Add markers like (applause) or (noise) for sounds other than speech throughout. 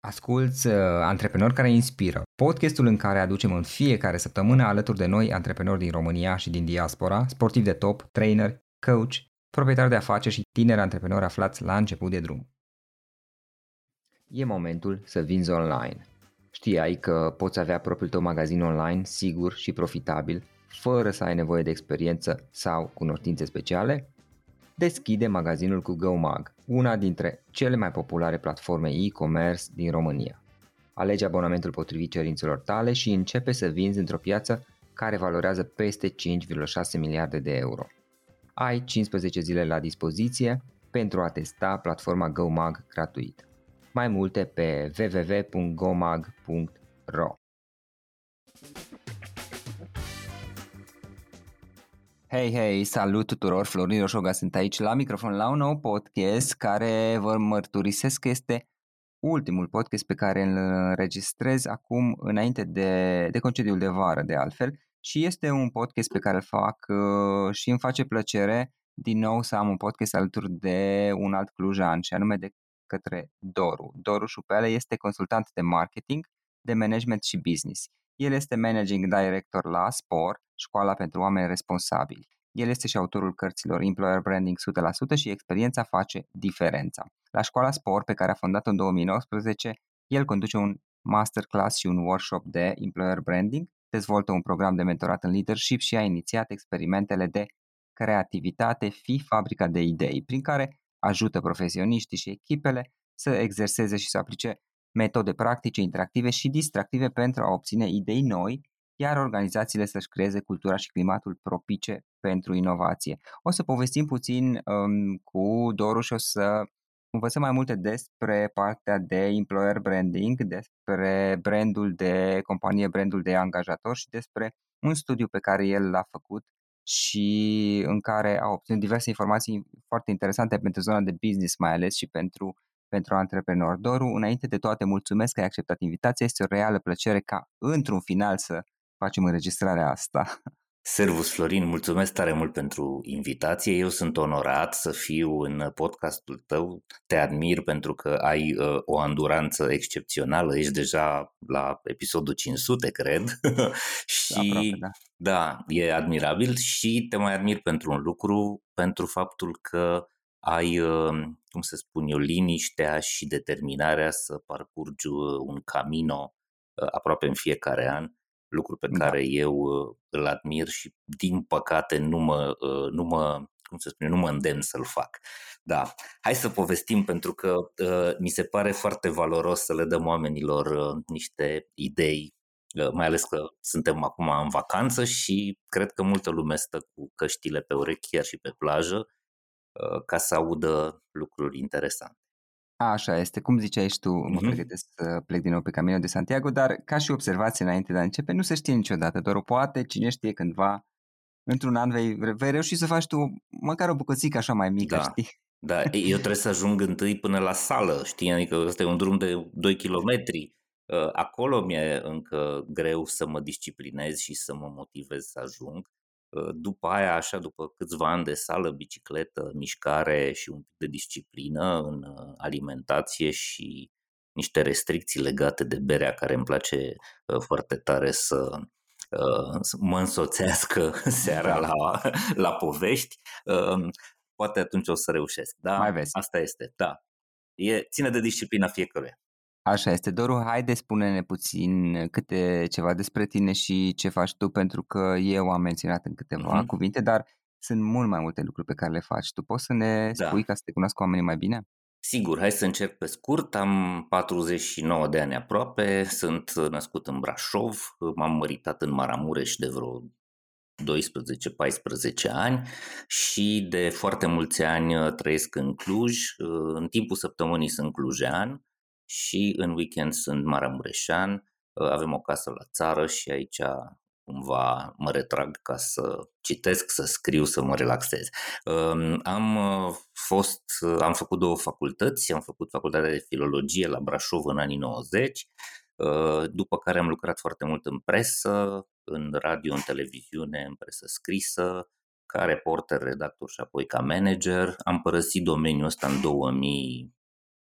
Asculți uh, Antreprenori care inspiră, podcastul în care aducem în fiecare săptămână alături de noi antreprenori din România și din diaspora, sportivi de top, trainer, coach, proprietari de afaceri și tineri antreprenori aflați la început de drum. E momentul să vinzi online. Știai că poți avea propriul tău magazin online sigur și profitabil, fără să ai nevoie de experiență sau cunoștințe speciale? Deschide magazinul cu GoMag, una dintre cele mai populare platforme e-commerce din România. Alege abonamentul potrivit cerințelor tale și începe să vinzi într-o piață care valorează peste 5,6 miliarde de euro. Ai 15 zile la dispoziție pentru a testa platforma GoMag gratuit. Mai multe pe www.gomag.ro Hei, hei, salut tuturor, Florin Roșoga sunt aici la microfon la un nou podcast care vă mărturisesc că este ultimul podcast pe care îl înregistrez acum înainte de, de concediul de vară de altfel și este un podcast pe care îl fac uh, și îmi face plăcere din nou să am un podcast alături de un alt clujan și anume de către Doru. Doru Șupele este consultant de marketing, de management și business. El este managing director la Spor, școala pentru oameni responsabili. El este și autorul cărților Employer Branding 100% și experiența face diferența. La școala Spor, pe care a fondat-o în 2019, el conduce un masterclass și un workshop de Employer Branding, dezvoltă un program de mentorat în leadership și a inițiat experimentele de creativitate fi fabrica de idei, prin care ajută profesioniștii și echipele să exerseze și să aplice metode practice, interactive și distractive pentru a obține idei noi, iar organizațiile să-și creeze cultura și climatul propice pentru inovație. O să povestim puțin um, cu Doru și o să învățăm mai multe despre partea de employer branding, despre brandul de companie, brandul de angajator și despre un studiu pe care el l-a făcut și în care a obținut diverse informații foarte interesante pentru zona de business mai ales și pentru pentru antreprenor. Doru, înainte de toate, mulțumesc că ai acceptat invitația. Este o reală plăcere ca, într-un final, să facem înregistrarea asta. Servus Florin, mulțumesc tare mult pentru invitație. Eu sunt onorat să fiu în podcastul tău. Te admir pentru că ai uh, o anduranță excepțională. Ești deja la episodul 500, cred. (laughs) și Aproape, da. da, e admirabil și te mai admir pentru un lucru, pentru faptul că ai, uh, cum să spun eu, liniștea și determinarea să parcurgi uh, un camino uh, aproape în fiecare an, lucru pe da. care eu îl admir și din păcate nu mă, nu mă cum să spun, nu mă îndemn să-l fac. Da, hai să povestim pentru că uh, mi se pare foarte valoros să le dăm oamenilor uh, niște idei, uh, mai ales că suntem acum în vacanță și cred că multă lume stă cu căștile pe urechi chiar și pe plajă Uh, ca să audă lucruri interesante. Așa este, cum ziceai și tu, mă mm-hmm. pregătesc să plec din nou pe Camino de Santiago, dar ca și observație înainte de a începe, nu se știe niciodată, doar o poate, cine știe cândva, într-un an vei, vei reuși să faci tu măcar o bucățică așa mai mică, da. știi? Da, eu trebuie să ajung întâi până la sală, știi, adică ăsta e un drum de 2 km. Uh, acolo mi-e încă greu să mă disciplinez și să mă motivez să ajung. Ă, după aia, așa, după câțiva ani de sală, bicicletă, mișcare și un pic de disciplină în ă, alimentație și niște restricții legate de berea care îmi place ă, foarte tare să, mă însoțească (laughs) seara la, la povești, poate atunci o să reușesc. Da, Mai vezi. asta este, da. E, ține de disciplina fiecăruia. Așa este. Doru, haide spune-ne puțin câte ceva despre tine și ce faci tu, pentru că eu am menționat în câteva uh-huh. cuvinte, dar sunt mult mai multe lucruri pe care le faci. Tu poți să ne da. spui ca să te cunoască oamenii mai bine? Sigur, hai să încep pe scurt. Am 49 de ani aproape, sunt născut în Brașov, m-am măritat în Maramureș de vreo 12-14 ani și de foarte mulți ani trăiesc în Cluj. În timpul săptămânii sunt clujean și în weekend sunt maramureșan, ă, avem o casă la țară și aici cumva mă retrag ca să citesc, să scriu, să mă relaxez. Am ă, fost, am făcut două facultăți, am făcut facultatea de filologie la Brașov în anii 90, ă, după care am lucrat foarte mult în presă, în radio, în televiziune, în presă scrisă, ca reporter, redactor și apoi ca manager. Am părăsit domeniul ăsta în 2000, 2009-2010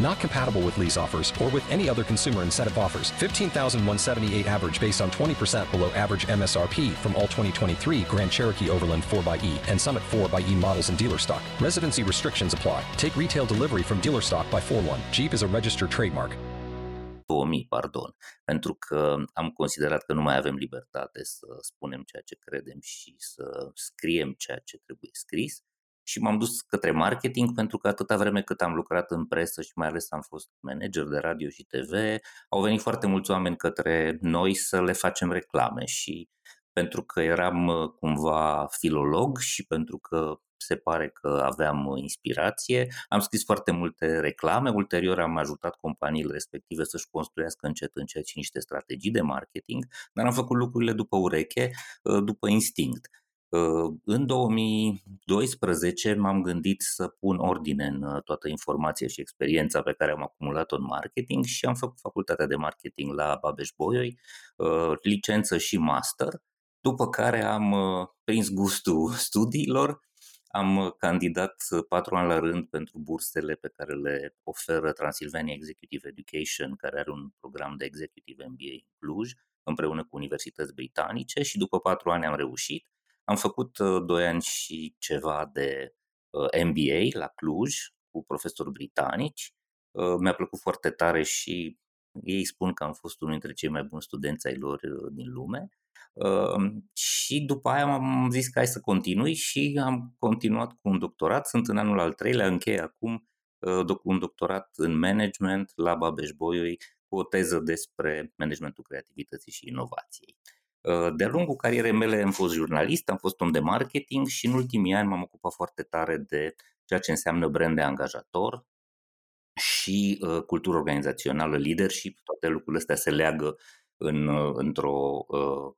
Not compatible with lease offers or with any other consumer incentive offers. 15,178 average based on 20% below average MSRP from all 2023 Grand Cherokee Overland 4xE and Summit 4xE models in dealer stock. Residency restrictions apply. Take retail delivery from dealer stock by 4-1. Jeep is a registered trademark. 2000, pardon, pentru că am considerat că nu mai avem libertate să spunem ceea ce credem și să scriem ceea ce trebuie scris și m-am dus către marketing pentru că atâta vreme cât am lucrat în presă și mai ales am fost manager de radio și TV, au venit foarte mulți oameni către noi să le facem reclame și pentru că eram uh, cumva filolog și pentru că se pare că aveam uh, inspirație. Am scris foarte multe reclame, ulterior am ajutat companiile respective să-și construiască încet încet și niște strategii de marketing, dar am făcut lucrurile după ureche, uh, după instinct. În 2012 m-am gândit să pun ordine în toată informația și experiența pe care am acumulat-o în marketing și am făcut facultatea de marketing la Babeș-Bolyai, licență și master, după care am prins gustul (laughs) studiilor, am candidat patru ani la rând pentru bursele pe care le oferă Transylvania Executive Education, care are un program de Executive MBA în Cluj, împreună cu universități britanice și după patru ani am reușit am făcut uh, doi ani și ceva de uh, MBA la Cluj cu profesori britanici. Uh, mi-a plăcut foarte tare și ei spun că am fost unul dintre cei mai buni studenți ai lor din lume. Și după aia am zis că hai să continui și am continuat cu un doctorat. Sunt în anul al treilea, închei acum un doctorat în management la Babeș-Bolyai cu o teză despre managementul creativității și inovației. Uh, de-a lungul carierei mele am fost jurnalist, am fost om de marketing și în ultimii ani m-am ocupat foarte tare de ceea ce înseamnă brand de angajator și uh, cultură organizațională, leadership, toate lucrurile astea se leagă în, uh, într-o, uh,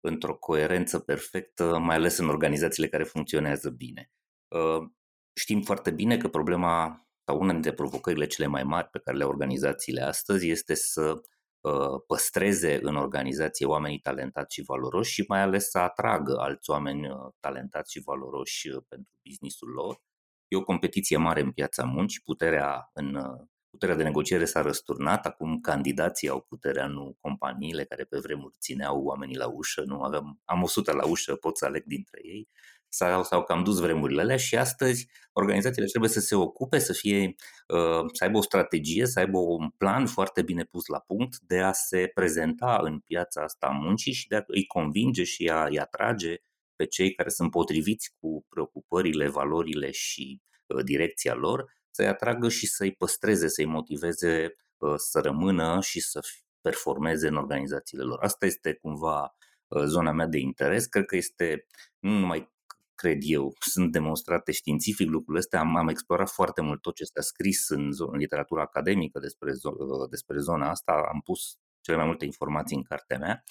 într-o coerență perfectă, mai ales în organizațiile care funcționează bine. Uh, știm foarte bine că problema sau una dintre provocările cele mai mari pe care le au organizațiile astăzi este să Uh, păstreze în organizație oamenii talentați și valoroși și mai ales să atragă alți oameni uh, talentați și valoroși uh, pentru businessul lor. E o competiție mare în piața muncii, puterea, în, puterea de negociere s-a răsturnat, acum candidații au puterea, nu companiile care pe vremuri țineau oamenii la ușă, nu aveam, am 100 la ușă, pot să aleg dintre ei s-au, s-au cam dus vremurile alea și astăzi organizațiile trebuie să se ocupe, să, fie, uh, să aibă o strategie, să aibă un plan foarte bine pus la punct de a se prezenta în piața asta a muncii și de a îi convinge și a îi atrage pe cei care sunt potriviți cu preocupările, valorile și uh, direcția lor, să-i atragă și să-i păstreze, să-i motiveze uh, să rămână și să performeze în organizațiile lor. Asta este cumva zona mea de interes. Cred că este nu numai cred eu, sunt demonstrate științific lucrurile astea. Am, am explorat foarte mult tot ce s-a scris în, în literatura academică despre, despre zona asta, am pus cele mai multe informații în cartea mea.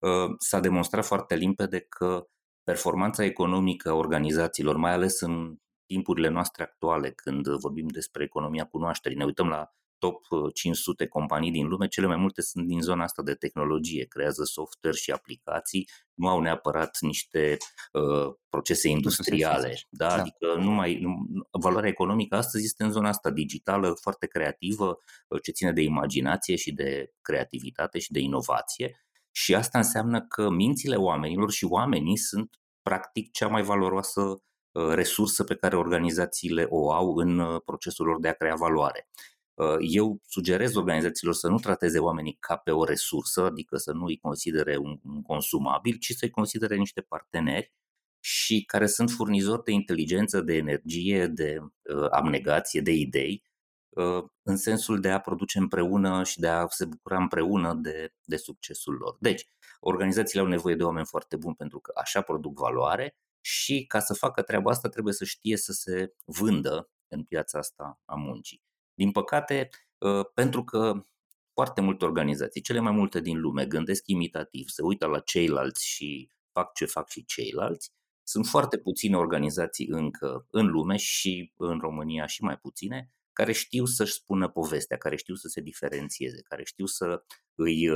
Uh, s-a demonstrat foarte limpede că performanța economică a organizațiilor, mai ales în timpurile noastre actuale, când vorbim despre economia cunoașterii, ne uităm la top 500 uh, companii din lume, cele mai multe sunt din zona asta de tehnologie, creează software și aplicații, nu au neapărat niște uh, procese industriale. Da? da? Adică nu mai, nu, valoarea economică astăzi este în zona asta digitală, foarte creativă, uh, ce ține de imaginație și de creativitate și de inovație. Și asta înseamnă că mințile oamenilor și oamenii sunt practic cea mai valoroasă uh, resursă pe care organizațiile o au în procesul lor de a crea valoare. Uh, eu sugerez organizațiilor să nu trateze oamenii ca pe o resursă, adică să nu îi considere un, un consumabil, ci să-i considere niște parteneri și care sunt furnizori de inteligență, de energie, de uh, abnegație, de idei, uh, în sensul de a produce împreună și de a se bucura împreună de, de succesul lor. Deci, organizațiile au nevoie de oameni foarte buni pentru că așa produc valoare și ca să facă treaba asta trebuie să știe să se vândă în piața asta a muncii. Din păcate, ă, pentru că foarte multe organizații, cele mai multe din lume, gândesc imitativ, se uită la ceilalți și fac ce fac și ceilalți, sunt foarte puține organizații încă în lume și în România și mai puține, care știu să-și spună povestea, care știu să se diferențieze, care știu să îi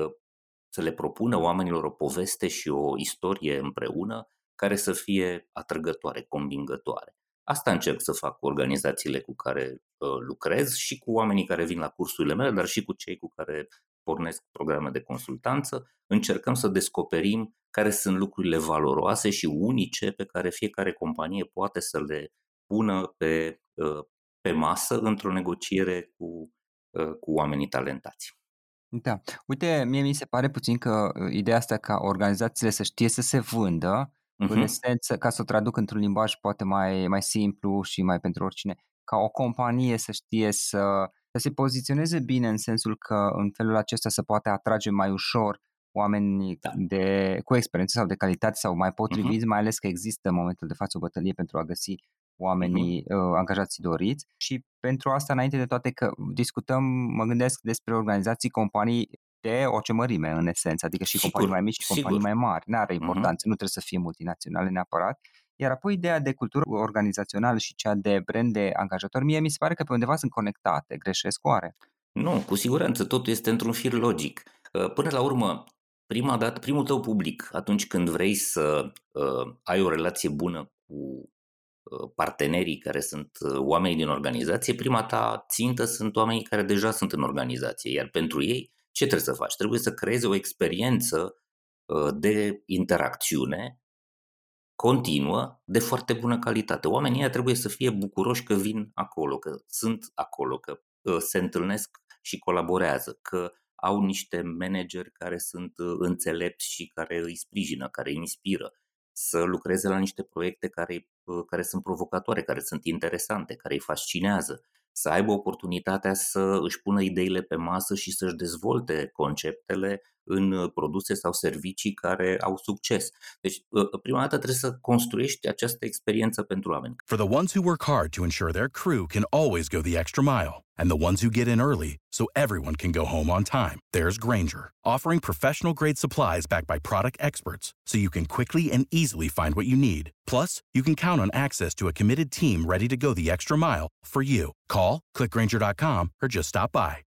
să le propună oamenilor o poveste și o istorie împreună care să fie atrăgătoare, convingătoare. Asta încerc să fac cu organizațiile cu care uh, lucrez și cu oamenii care vin la cursurile mele, dar și cu cei cu care pornesc programe de consultanță. Încercăm să descoperim care sunt lucrurile valoroase și unice pe care fiecare companie poate să le pună pe, uh, pe masă într-o negociere cu, uh, cu oamenii talentați. Da. Uite, mie mi se pare puțin că uh, ideea asta ca organizațiile să știe să se vândă, uh-huh. în esență, ca să o traduc într-un limbaj poate mai, mai simplu și mai pentru oricine, ca o companie să știe să, să se poziționeze bine în sensul că în felul acesta să poate atrage mai ușor oameni da. de, cu experiență sau de calitate sau mai potriviți, uh-huh. mai ales că există în momentul de față o bătălie pentru a găsi oamenii uh-huh. uh, angajații doriți și pentru asta, înainte de toate, că discutăm, mă gândesc despre organizații, companii de orice mărime, în esență, adică și sigur, companii mai mici și sigur. companii mai mari. Nu are importanță, uh-huh. nu trebuie să fie multinaționale neapărat. Iar apoi ideea de cultură organizațională și cea de brand de angajator, mie mi se pare că pe undeva sunt conectate. Greșesc oare? Nu, cu siguranță totul este într-un fir logic. Uh, până la urmă, prima dată, primul tău public, atunci când vrei să uh, ai o relație bună cu Uh, partenerii care sunt uh, oamenii din organizație, prima ta țintă sunt oamenii care deja sunt în organizație, iar pentru ei ce trebuie să faci? Trebuie să creezi o experiență uh, de interacțiune continuă, de foarte bună calitate. Oamenii ăia trebuie să fie bucuroși că vin acolo, că sunt acolo, că se întâlnesc și colaborează, că au niște manageri care sunt înțelepți și care îi sprijină, care îi inspiră, să lucreze la niște proiecte care, uh, care sunt provocatoare, care sunt interesante, care îi fascinează, să aibă oportunitatea să își pună ideile pe masă și să-și dezvolte conceptele în uh, produse sau servicii care au succes. Deci, uh, prima dată trebuie să construiești această experiență pentru oameni. For the ones who work hard to ensure their crew can always go the extra mile and the ones who get in early so everyone can go home on time, there's Granger, offering professional grade supplies backed by product experts so you can quickly and easily find what you need. Plus, you can count on access to a committed team ready to go the extra mile for you. Call, clickgranger.com, or just stop by.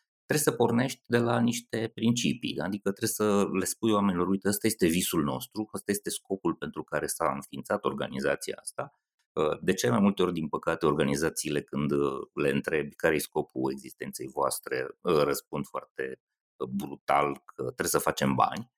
trebuie să pornești de la niște principii, adică trebuie să le spui oamenilor, uite, ăsta este visul nostru, ăsta este scopul pentru care s-a înființat organizația asta. De ce mai multe ori, din păcate, organizațiile când le întrebi care e scopul existenței voastre, răspund foarte brutal că trebuie să facem bani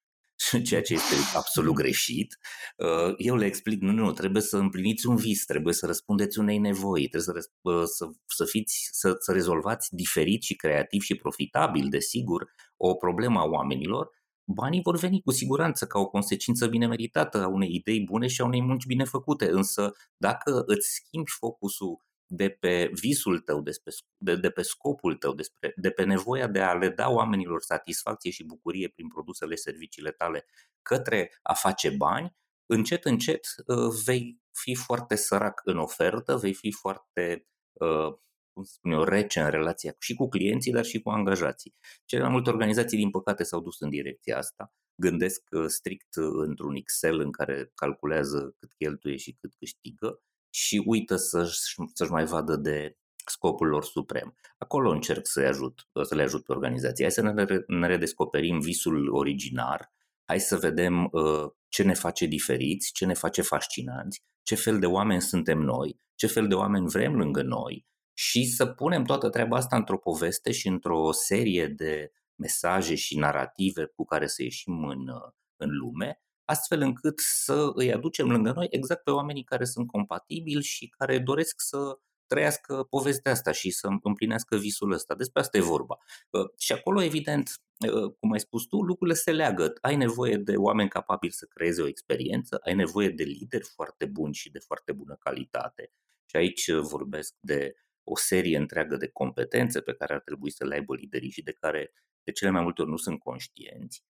(laughs) ceea ce este absolut greșit, uh, eu le explic, nu, nu, trebuie să împliniți un vis, trebuie să răspundeți unei nevoi, trebuie să, uh, să, să, fiți, să, să rezolvați diferit și creativ și profitabil, desigur, o problemă a oamenilor, banii vor veni cu siguranță ca o consecință bine meritată a unei idei bune și a unei munci bine făcute, însă dacă îți schimbi focusul de pe visul tău, despre, de, de pe scopul tău, despre, de pe nevoia de a le da oamenilor satisfacție și bucurie prin produsele, serviciile tale, către a face bani, încet, încet uh, vei fi foarte sărac în ofertă, vei fi foarte, uh, cum să spun eu, rece în relația și cu clienții, dar și cu angajații. Cele mai multe organizații, din păcate, s-au dus în direcția asta, gândesc uh, strict într-un Excel în care calculează cât cheltuie și cât câștigă și uită să-și, să-și mai vadă de scopul lor suprem. Acolo încerc să-i ajut, să le ajut pe organizație. Hai să ne, ne redescoperim visul originar, hai să vedem uh, ce ne face diferiți, ce ne face fascinanți, ce fel de oameni suntem noi, ce fel de oameni vrem lângă noi și să punem toată treaba asta într-o poveste și într-o serie de mesaje și narrative cu care să ieșim în, uh, în lume astfel încât să îi aducem lângă noi exact pe oamenii care sunt compatibili și care doresc să trăiască povestea asta și să împlinească visul ăsta. Despre asta e vorba. Uh, și acolo, evident, uh, cum ai spus tu, lucrurile se leagă. Ai nevoie de oameni capabili să creeze o experiență, ai nevoie de lideri foarte buni și de foarte bună calitate. Și aici vorbesc de o serie întreagă de competențe pe care ar trebui să le aibă liderii și de care de cele mai multe ori nu sunt conștienți.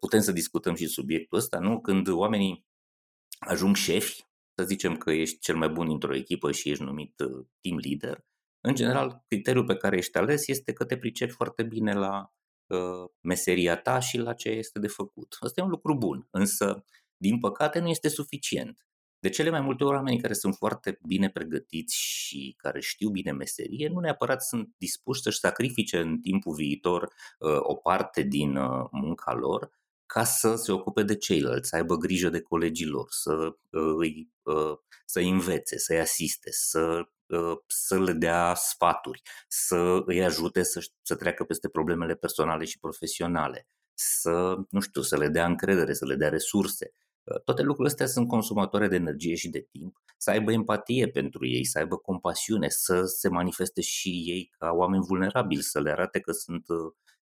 Putem să discutăm și subiectul ăsta, nu? Când oamenii ajung șefi, să zicem că ești cel mai bun într-o echipă și ești numit uh, team leader, în general, criteriul pe care ești ales este că te pricepi foarte bine la uh, meseria ta și la ce este de făcut. Asta e un lucru bun, însă, din păcate, nu este suficient. De cele mai multe ori, oamenii care sunt foarte bine pregătiți și care știu bine meserie, nu neapărat sunt dispuși să-și sacrifice în timpul viitor uh, o parte din uh, munca lor ca să se ocupe de ceilalți, să aibă grijă de colegii lor, să uh, îi uh, să învețe, să-i asiste, să, uh, să le dea sfaturi, să îi ajute să, să treacă peste problemele personale și profesionale, să, nu știu, să le dea încredere, să le dea resurse. Toate lucrurile astea sunt consumatoare de energie și de timp, să aibă empatie pentru ei, să aibă compasiune, să se manifeste și ei ca oameni vulnerabili, să le arate că sunt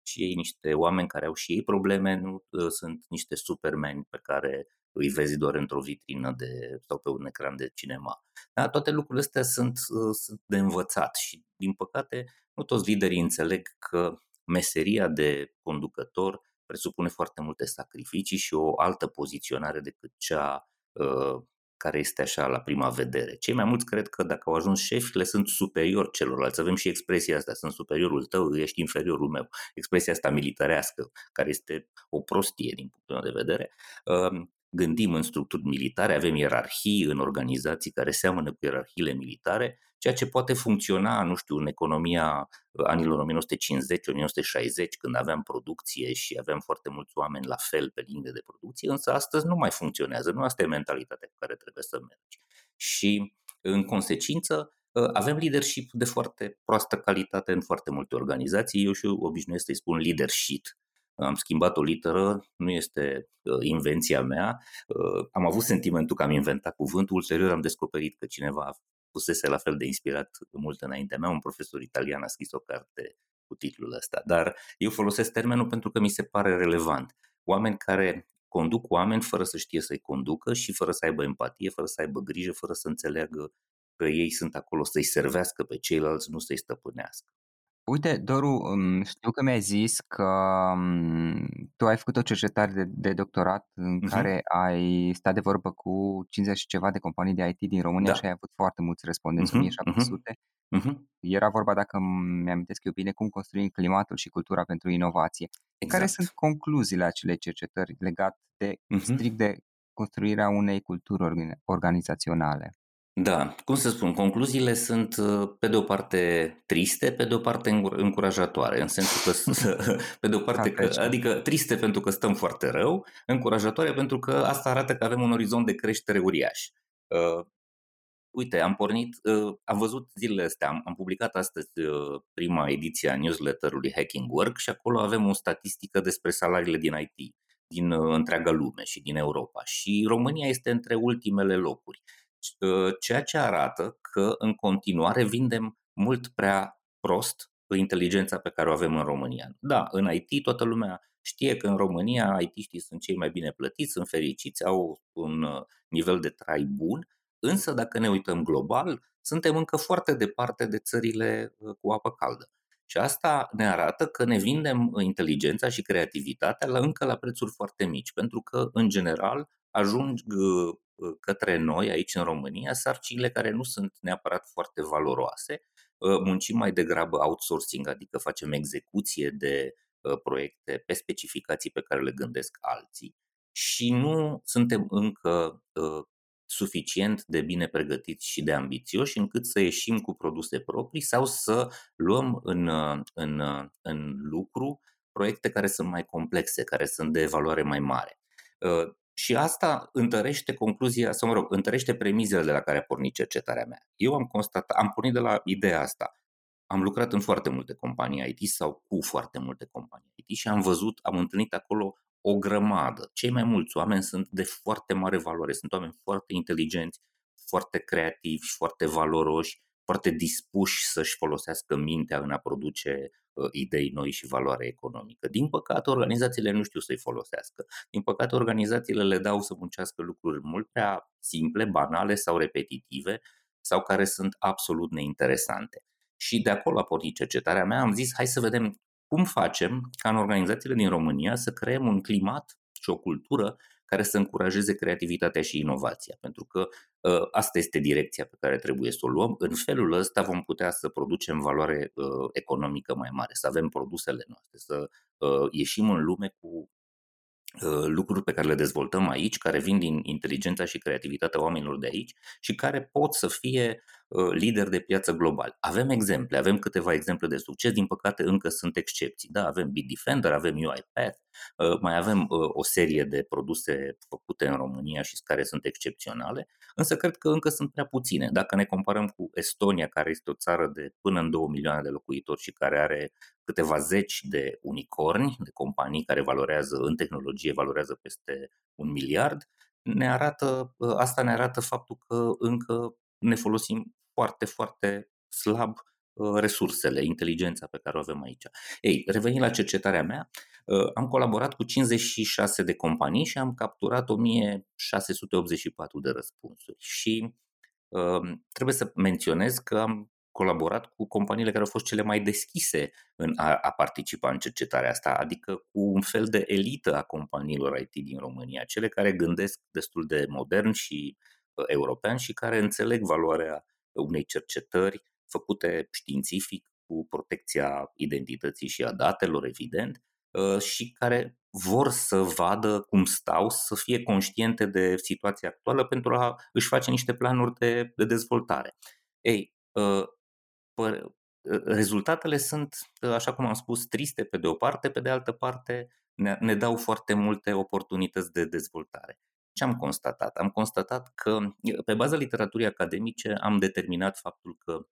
și ei niște oameni care au și ei probleme, nu ă, sunt niște supermeni pe care îi vezi doar într-o vitrină de, sau pe un ecran de cinema. Da? Toate lucrurile astea sunt, ă, sunt de învățat și, din păcate, nu toți liderii înțeleg că meseria de conducător presupune foarte multe sacrificii și o altă poziționare decât cea uh, care este așa la prima vedere. Cei mai mulți cred că dacă au ajuns șefi, le sunt superior celorlalți. Avem și expresia asta, sunt superiorul tău, ești inferiorul meu. Expresia asta militarească, care este o prostie din punctul meu de vedere. Um, gândim în structuri militare, avem ierarhii în organizații care seamănă cu ierarhiile militare, ceea ce poate funcționa, nu știu, în economia anilor 1950-1960, când aveam producție și aveam foarte mulți oameni la fel pe linie de producție, însă astăzi nu mai funcționează, nu asta e mentalitatea cu care trebuie să mergi. Și, în consecință, avem leadership de foarte proastă calitate în foarte multe organizații. Eu și obișnuiesc să-i spun leadership, am schimbat o literă, nu este uh, invenția mea. Uh, am avut sentimentul că am inventat cuvântul, ulterior am descoperit că cineva fusese la fel de inspirat mult înaintea mea, un profesor italian a scris o carte cu titlul ăsta, dar eu folosesc termenul pentru că mi se pare relevant. Oameni care conduc oameni fără să știe să-i conducă și fără să aibă empatie, fără să aibă grijă, fără să înțeleagă că ei sunt acolo să-i servească pe ceilalți, nu să-i stăpânească. Uite, Doru, știu că mi-ai zis că tu ai făcut o cercetare de, de doctorat în uh-huh. care ai stat de vorbă cu 50 și ceva de companii de IT din România da. și ai avut foarte mulți respondenți, uh-huh. 1700. Uh-huh. Era vorba, dacă mi-amintesc eu bine, cum construim climatul și cultura pentru inovație. Exact. Care sunt concluziile acelei cercetări legate de uh-huh. strict de construirea unei culturi organizaționale? Da, cum să spun, concluziile sunt uh, pe de o parte triste, pe de o parte încurajatoare, în sensul că, (laughs) pe de o parte, că, adică triste pentru că stăm foarte rău, încurajatoare pentru că asta arată că avem un orizont de creștere uriaș. Uh, uite, am pornit, uh, am văzut zilele astea, am, am publicat astăzi uh, prima ediție a newsletterului Hacking Work și acolo avem o statistică despre salariile din IT din uh, întreaga lume și din Europa și România este între ultimele locuri. Ă, ceea ce arată că în continuare vindem mult prea prost inteligența pe care o avem în România. Da, în IT toată lumea știe că în România IT-știi sunt cei mai bine plătiți, sunt fericiți, au un ă, nivel de trai bun, însă dacă ne uităm global, suntem încă foarte departe de țările ă, cu apă caldă. Și asta ne arată că ne vindem inteligența și creativitatea la, încă la prețuri foarte mici, pentru că, în general, ajung Uh, către noi aici în România sarcinile care nu sunt neapărat foarte valoroase. Uh, muncim mai degrabă outsourcing, adică facem execuție de uh, proiecte pe specificații pe care le gândesc alții și nu suntem încă suficient de bine pregătiți și de ambițioși încât să ieșim cu produse proprii sau să luăm în, în, în lucru proiecte care sunt mai complexe, care sunt de valoare mai mare. Și asta întărește concluzia, sau mă rog, întărește premizele de la care a pornit cercetarea mea. Eu am constatat, am pornit de la ideea asta. Am lucrat în foarte multe companii IT sau cu foarte multe companii IT și am văzut, am întâlnit acolo o grămadă. Cei mai mulți oameni sunt de foarte mare valoare, sunt oameni foarte inteligenți, foarte creativi, foarte valoroși, foarte dispuși să-și folosească mintea în a produce uh, idei noi și valoare economică. Din păcate, organizațiile nu știu să-i folosească. Din păcate, organizațiile le dau să muncească lucruri mult prea simple, banale sau repetitive sau care sunt absolut neinteresante. Și de acolo a pornit cercetarea mea. Am zis, hai să vedem cum facem ca în organizațiile din România să creăm un climat și o cultură care să încurajeze creativitatea și inovația. Pentru că ă, asta este direcția pe care trebuie să o luăm. În felul ăsta vom putea să producem valoare ă, economică mai mare, să avem produsele noastre, să ă, ieșim în lume cu lucruri pe care le dezvoltăm aici, care vin din inteligența și creativitatea oamenilor de aici și care pot să fie Uh, lider de piață global. Avem exemple, avem câteva exemple de succes, din păcate încă sunt excepții. Da, avem Bitdefender, avem UiPath, uh, mai avem uh, o serie de produse făcute în România și care sunt excepționale, însă cred că încă sunt prea puține. Dacă ne comparăm cu Estonia, care este o țară de până în 2 milioane de locuitori și care are câteva zeci de unicorni, de companii care valorează în tehnologie, valorează peste un miliard, ne arată, asta ne arată faptul că încă ne folosim foarte, foarte slab uh, resursele, inteligența pe care o avem aici. Ei, revenind la cercetarea mea, uh, am colaborat cu 56 de companii și am capturat 1684 de răspunsuri. Și uh, trebuie să menționez că am colaborat cu companiile care au fost cele mai deschise în a, a participa în cercetarea asta, adică cu un fel de elită a companiilor IT din România, cele care gândesc destul de modern și european și care înțeleg valoarea unei cercetări făcute științific cu protecția identității și a datelor, evident, ă, și care vor să vadă cum stau, să fie conștiente de situația actuală pentru a își face niște planuri de, de dezvoltare. Ei, ă, ă, rezultatele sunt, așa cum am spus, triste pe de o parte, pe de altă parte ne, ne dau foarte multe oportunități de dezvoltare. Ce am constatat? Am constatat că, pe baza literaturii academice, am determinat faptul că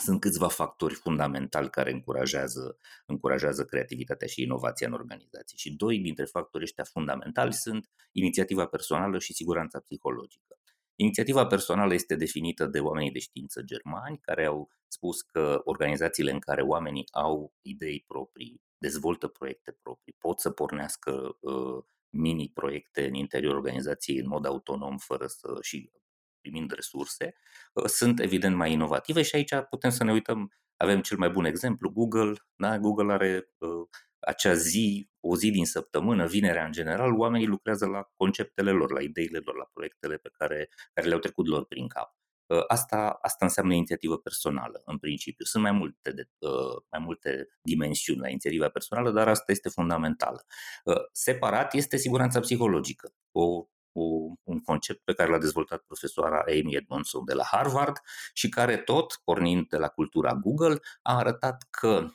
sunt câțiva factori fundamentali care încurajează, încurajează creativitatea și inovația în organizații. Și doi dintre factorii ăștia fundamentali sunt inițiativa personală și siguranța psihologică. Inițiativa personală este definită de oamenii de știință germani care au spus că organizațiile în care oamenii au idei proprii, dezvoltă proiecte proprii, pot să pornească uh, mini-proiecte în interiorul organizației în mod autonom, fără să și primind resurse, uh, sunt evident mai inovative și aici putem să ne uităm, avem cel mai bun exemplu, Google, da? Google are uh, acea zi, o zi din săptămână, vinerea în general, oamenii lucrează la conceptele lor, la ideile lor, la proiectele pe care, care le-au trecut lor prin cap. Ă, asta, asta înseamnă inițiativă personală, în principiu. Sunt mai multe, de, ă, mai multe dimensiuni la inițiativa personală, dar asta este fundamentală. Ă, separat este siguranța psihologică, o, o, un concept pe care l-a dezvoltat profesoara Amy Edmondson de la Harvard și care tot, pornind de la cultura Google, a arătat că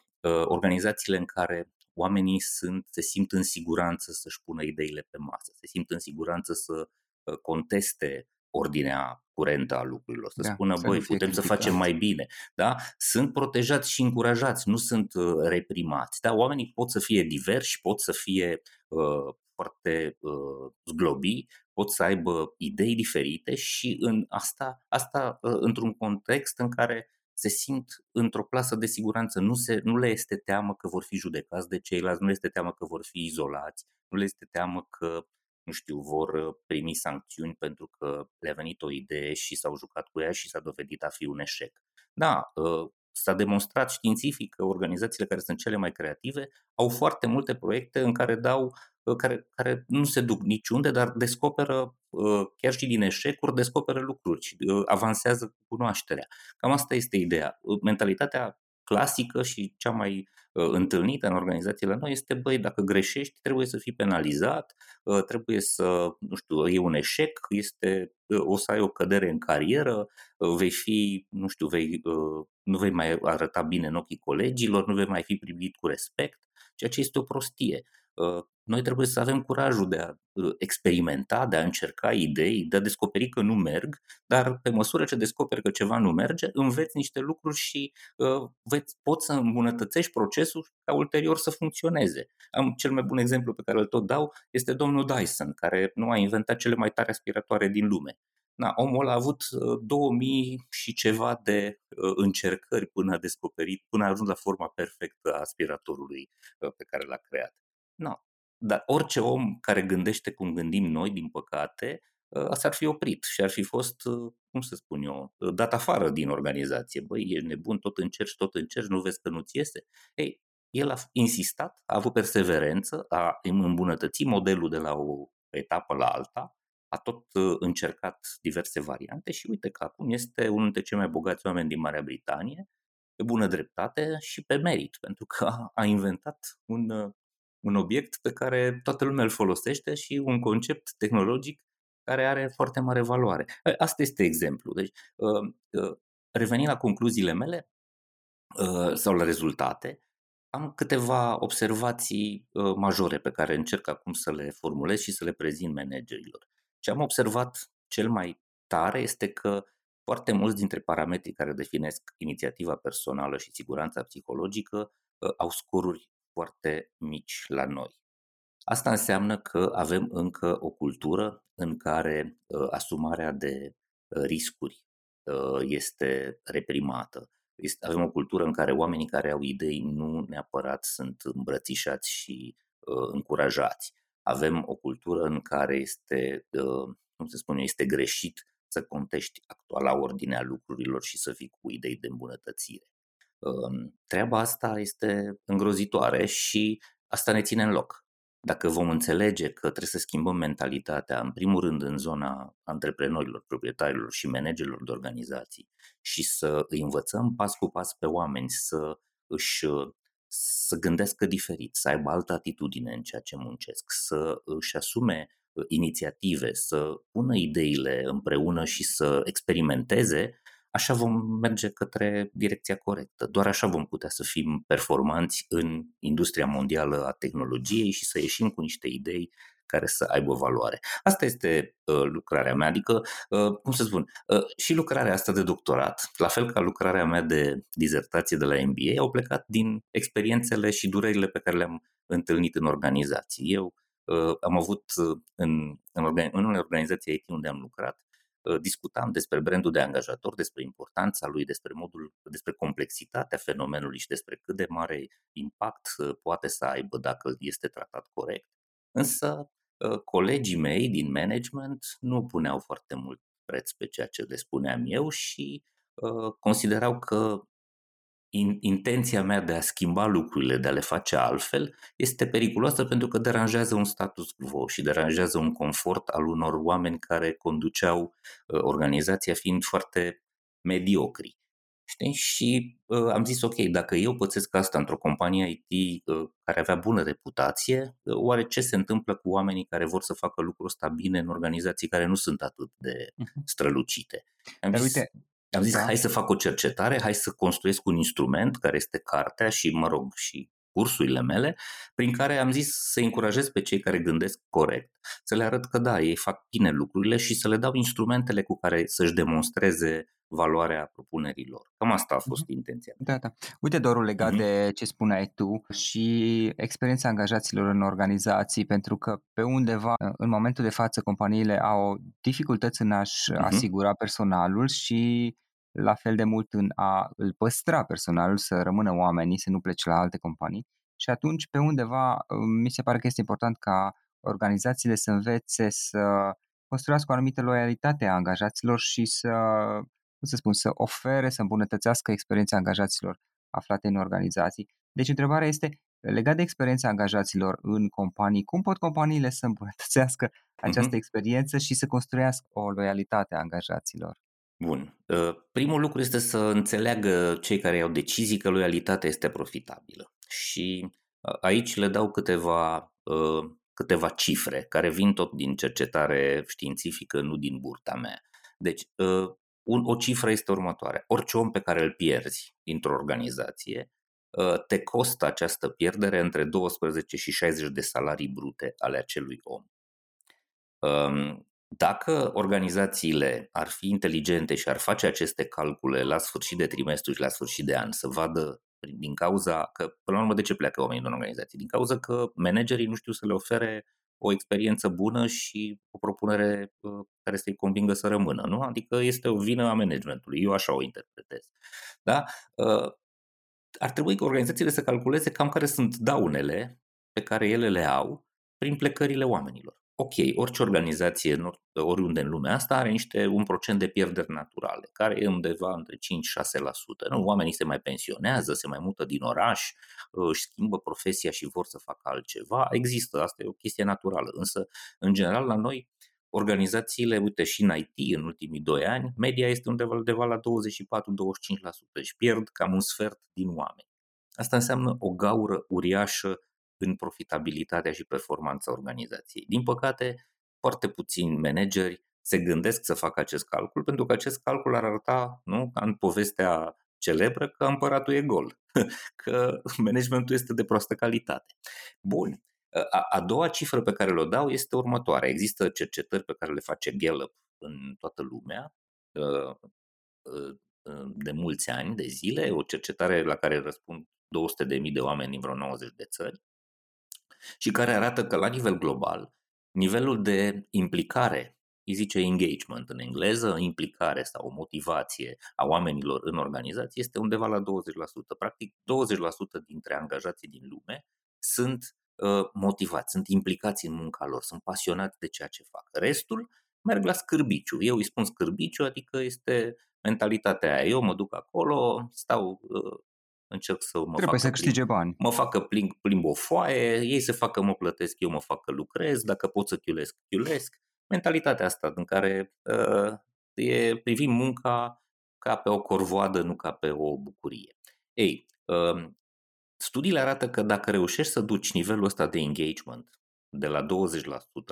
organizațiile în care oamenii sunt, se simt în siguranță să-și pună ideile pe masă, se simt în siguranță să conteste ordinea curentă a lucrurilor, să da, spună, băi, putem să facem mai bine. Da? Sunt protejați și încurajați, nu sunt uh, reprimați. Da? Oamenii pot să fie diversi, pot să fie uh, foarte uh, zglobi, pot să aibă idei diferite și în asta, asta uh, într-un context în care se simt într-o plasă de siguranță, nu, se, nu le este teamă că vor fi judecați de ceilalți, nu le este teamă că vor fi izolați, nu le este teamă că nu știu, vor uh, primi sancțiuni pentru că le-a venit o idee și s-au jucat cu ea și s-a dovedit a fi un eșec. Da, uh, s-a demonstrat științific că organizațiile care sunt cele mai creative au foarte multe proiecte în care dau uh, care, care nu se duc niciunde, dar descoperă, chiar și din eșecuri, descoperă lucruri și avansează cunoașterea. Cam asta este ideea. Mentalitatea clasică și cea mai uh, întâlnită în organizațiile noi este, băi, dacă greșești, trebuie să fii penalizat, uh, trebuie să, nu știu, e un eșec, este, uh, o să ai o cădere în carieră, vei fi, nu știu, vei, nu vei mai arăta bine în ochii colegilor, nu vei mai fi privit cu respect, ceea ce este o prostie. Noi trebuie să avem curajul de a uh, experimenta, de a încerca idei, de a descoperi că nu merg, dar pe măsură ce descoperi că ceva nu merge, înveți niște lucruri și uh, veți, poți să îmbunătățești procesul ca ulterior să funcționeze. Am cel mai bun exemplu pe care îl tot dau este domnul Dyson, care nu a inventat cele mai tare aspiratoare din lume. Na, omul a avut 2000 uh, și ceva de uh, încercări până a descoperit, până a ajuns la forma perfectă a aspiratorului uh, pe care l-a creat. Na, dar orice om care gândește cum gândim noi, din păcate, s-ar fi oprit și ar fi fost, cum să spun eu, dat afară din organizație. Băi, ești nebun, tot încerci, tot încerci, nu vezi că nu-ți iese? Ei, el a insistat, a avut perseverență, a îmbunătățit modelul de la o etapă la alta, a tot încercat diverse variante și uite că acum este unul dintre cei mai bogați oameni din Marea Britanie, pe bună dreptate și pe merit, pentru că a inventat un, un obiect pe care toată lumea îl folosește și un concept tehnologic care are foarte mare valoare. Asta este exemplu. Deci, revenind la concluziile mele sau la rezultate, am câteva observații majore pe care încerc acum să le formulez și să le prezint managerilor. Ce am observat cel mai tare este că foarte mulți dintre parametrii care definesc inițiativa personală și siguranța psihologică au scoruri foarte mici la noi. Asta înseamnă că avem încă o cultură în care uh, asumarea de uh, riscuri uh, este reprimată. Este, avem o cultură în care oamenii care au idei nu neapărat sunt îmbrățișați și uh, încurajați. Avem o cultură în care este, uh, cum se spune, este greșit să contești actuala ordinea lucrurilor și să fii cu idei de îmbunătățire. Uh, treaba asta este îngrozitoare și asta ne ține în loc. Dacă vom înțelege că trebuie să schimbăm mentalitatea, în primul rând în zona antreprenorilor, proprietarilor și managerilor de organizații și să îi învățăm pas cu pas pe oameni să își să gândească diferit, să aibă altă atitudine în ceea ce muncesc, să își asume inițiative, să pună ideile împreună și să experimenteze, așa vom merge către direcția corectă. Doar așa vom putea să fim performanți în industria mondială a tehnologiei și să ieșim cu niște idei care să aibă valoare. Asta este uh, lucrarea mea, adică, uh, cum să spun, uh, și lucrarea asta de doctorat, la fel ca lucrarea mea de dizertație de la MBA, au plecat din experiențele și durerile pe care le-am întâlnit în organizații. Eu uh, am avut uh, în, în, organi- în unele organizații IT unde am lucrat, Ă, discutam despre brandul de angajator, despre importanța lui, despre modul, despre complexitatea fenomenului și despre cât de mare impact ă, poate să aibă dacă este tratat corect. Însă ă, colegii mei din management nu puneau foarte mult preț pe ceea ce le spuneam eu și considerau că intenția mea de a schimba lucrurile, de a le face altfel, este periculoasă pentru că deranjează un status quo și deranjează un confort al unor oameni care conduceau uh, organizația fiind foarte mediocri. Știi? Și uh, am zis, ok, dacă eu pățesc asta într-o companie IT uh, care avea bună reputație, uh, oare ce se întâmplă cu oamenii care vor să facă lucrul ăsta bine în organizații care nu sunt atât de mhm. strălucite? Am Dar zis, uite, am zis, da. hai să fac o cercetare, hai să construiesc un instrument care este cartea și, mă rog, și cursurile mele, prin care am zis să încurajez pe cei care gândesc corect, să le arăt că da, ei fac bine lucrurile și să le dau instrumentele cu care să-și demonstreze valoarea propunerilor. Cam asta a fost uh-huh. intenția. Da, da. Uite, Doru, legat uh-huh. de ce spuneai tu și experiența angajaților în organizații, pentru că pe undeva, în momentul de față, companiile au dificultăți în a-și uh-huh. asigura personalul și la fel de mult în a îl păstra personalul, să rămână oamenii, să nu plece la alte companii. Și atunci, pe undeva, mi se pare că este important ca organizațiile să învețe să construiască o anumită loialitate a angajaților și să, cum să spun, să ofere, să îmbunătățească experiența angajaților aflate în organizații. Deci întrebarea este, legat de experiența angajaților în companii, cum pot companiile să îmbunătățească această uh-huh. experiență și să construiască o loialitate a angajaților? Bun. Ă, primul lucru este să înțeleagă cei care iau decizii că loialitatea este profitabilă. Și ă, aici le dau câteva, ă, câteva cifre care vin tot din cercetare științifică, nu din burta mea. Deci, o cifră este următoarea. Orice om pe care îl pierzi într-o organizație, te costă această pierdere între 12 și 60 de salarii brute ale acelui om. Dacă organizațiile ar fi inteligente și ar face aceste calcule la sfârșit de trimestru și la sfârșit de an, să vadă din cauza că, până la urmă, de ce pleacă oamenii din organizații? Din cauza că managerii nu știu să le ofere o experiență bună și o propunere uh, care să-i convingă să rămână, nu? Adică este o vină a managementului, eu așa o interpretez. Da? Uh, ar trebui ca organizațiile să calculeze cam care sunt daunele pe care ele le au prin plecările oamenilor. Ok, orice organizație oriunde în lumea asta are niște un procent de pierderi naturale, care e undeva între 5-6%. Nu? Oamenii se mai pensionează, se mai mută din oraș, își schimbă profesia și vor să facă altceva. Există, asta e o chestie naturală. Însă, în general, la noi, organizațiile, uite, și în IT în ultimii doi ani, media este undeva, undeva la 24-25%, deci pierd cam un sfert din oameni. Asta înseamnă o gaură uriașă în profitabilitatea și performanța organizației. Din păcate, foarte puțini manageri se gândesc să facă acest calcul, pentru că acest calcul ar arăta, nu, ca în povestea celebră, că împăratul e gol, (laughs) că managementul este de proastă calitate. Bun. A, a doua cifră pe care le dau este următoarea. Există cercetări pe care le face Gallup în toată lumea ă, ă, de mulți ani, de zile, o cercetare la care răspund 200.000 de oameni din vreo 90 de țări și care arată că la nivel global nivelul de implicare, îi zice engagement în engleză, implicare sau motivație a oamenilor în organizație este undeva la 20%. Practic 20% dintre angajații din lume sunt uh, motivați, sunt implicați în munca lor, sunt pasionați de ceea ce fac. Restul merg la scârbiciu. Eu îi spun scârbiciu, adică este mentalitatea aia. Eu mă duc acolo, stau uh, încerc să mă Trebuie să câștige plimb, bani. Mă fac că plimb, plimb o foaie, ei se fac că mă plătesc, eu mă fac că lucrez, dacă pot să chiulesc, chiulesc. Mentalitatea asta în care uh, e, privim munca ca pe o corvoadă, nu ca pe o bucurie. Ei, uh, studiile arată că dacă reușești să duci nivelul ăsta de engagement de la 20%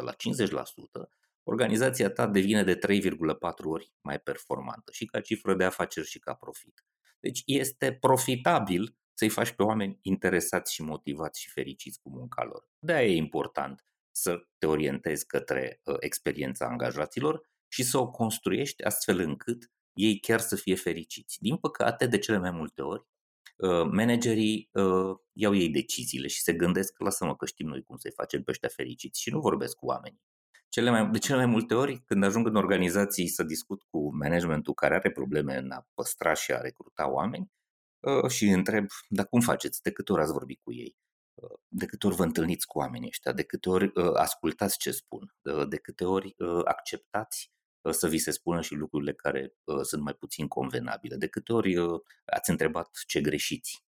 la 50%, organizația ta devine de 3,4 ori mai performantă și ca cifră de afaceri și ca profit. Deci este profitabil să-i faci pe oameni interesați și motivați și fericiți cu munca lor. De-aia e important să te orientezi către uh, experiența angajaților și să o construiești astfel încât ei chiar să fie fericiți. Din păcate, de cele mai multe ori, uh, managerii uh, iau ei deciziile și se gândesc, lasă-mă că știm noi cum să-i facem pe ăștia fericiți și nu vorbesc cu oamenii. Cele mai, de cele mai multe ori, când ajung în organizații să discut cu managementul care are probleme în a păstra și a recruta oameni uh, și întreb, dar cum faceți? De câte ori ați vorbit cu ei? Uh, de câte ori vă întâlniți cu oamenii ăștia? De câte ori uh, ascultați ce spun? De câte ori acceptați să vi se spună și lucrurile care sunt mai puțin convenabile? De câte ori ați întrebat ce greșiți?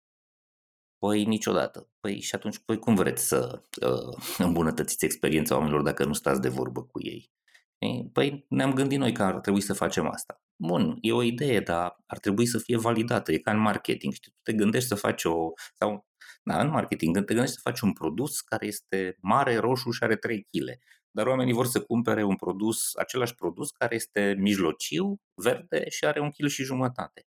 Păi niciodată. Păi și atunci, păi cum vreți să uh, (laughs) îmbunătățiți experiența oamenilor dacă nu stați de vorbă cu ei? Păi ne-am gândit noi că ar trebui să facem asta. Bun, e o idee, dar ar trebui să fie validată. E ca în marketing. Știi, tu te gândești să faci o... sau da, în marketing, te gândești să faci un produs care este mare, roșu și are 3 kg. Dar oamenii vor să cumpere un produs, același produs care este mijlociu, verde și are un kg și jumătate.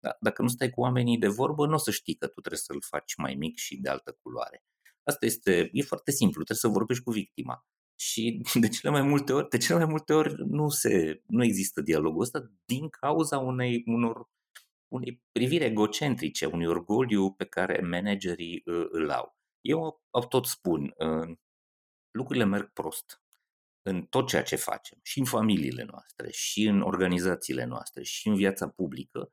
Da, dacă nu stai cu oamenii de vorbă, nu o să știi că tu trebuie să-l faci mai mic și de altă culoare. Asta este, e foarte simplu, trebuie să vorbești cu victima. Și de cele mai multe ori, de cele mai multe ori nu, se, nu există dialogul ăsta din cauza unei, unor, unei priviri egocentrice, unui orgoliu pe care managerii uh, îl au. Eu tot spun, uh, lucrurile merg prost în tot ceea ce facem, și în familiile noastre, și în organizațiile noastre, și în viața publică,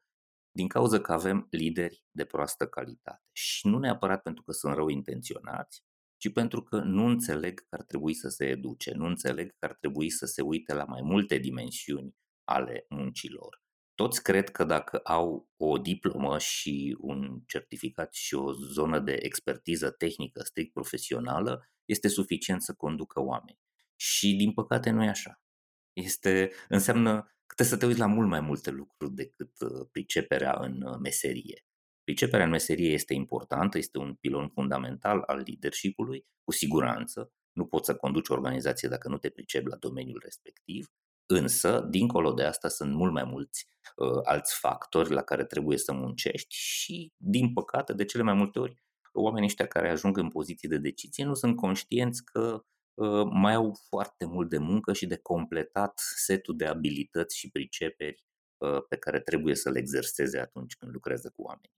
din cauza că avem lideri de proastă calitate. Și nu neapărat pentru că sunt rău intenționați, ci pentru că nu înțeleg că ar trebui să se educe, nu înțeleg că ar trebui să se uite la mai multe dimensiuni ale muncilor. Toți cred că dacă au o diplomă și un certificat și o zonă de expertiză tehnică strict profesională, este suficient să conducă oameni. Și din păcate nu e așa. Este, înseamnă că trebuie să te uiți la mult mai multe lucruri decât uh, priceperea în uh, meserie. Priceperea în meserie este importantă, este un pilon fundamental al leadership-ului, cu siguranță. Nu poți să conduci o organizație dacă nu te pricepi la domeniul respectiv, însă, dincolo de asta, sunt mult mai mulți uh, alți factori la care trebuie să muncești și, din păcate, de cele mai multe ori, oamenii ăștia care ajung în poziții de decizie nu sunt conștienți că Ă, mai au foarte mult de muncă și de completat setul de abilități și priceperi ă, pe care trebuie să le exerseze atunci când lucrează cu oameni.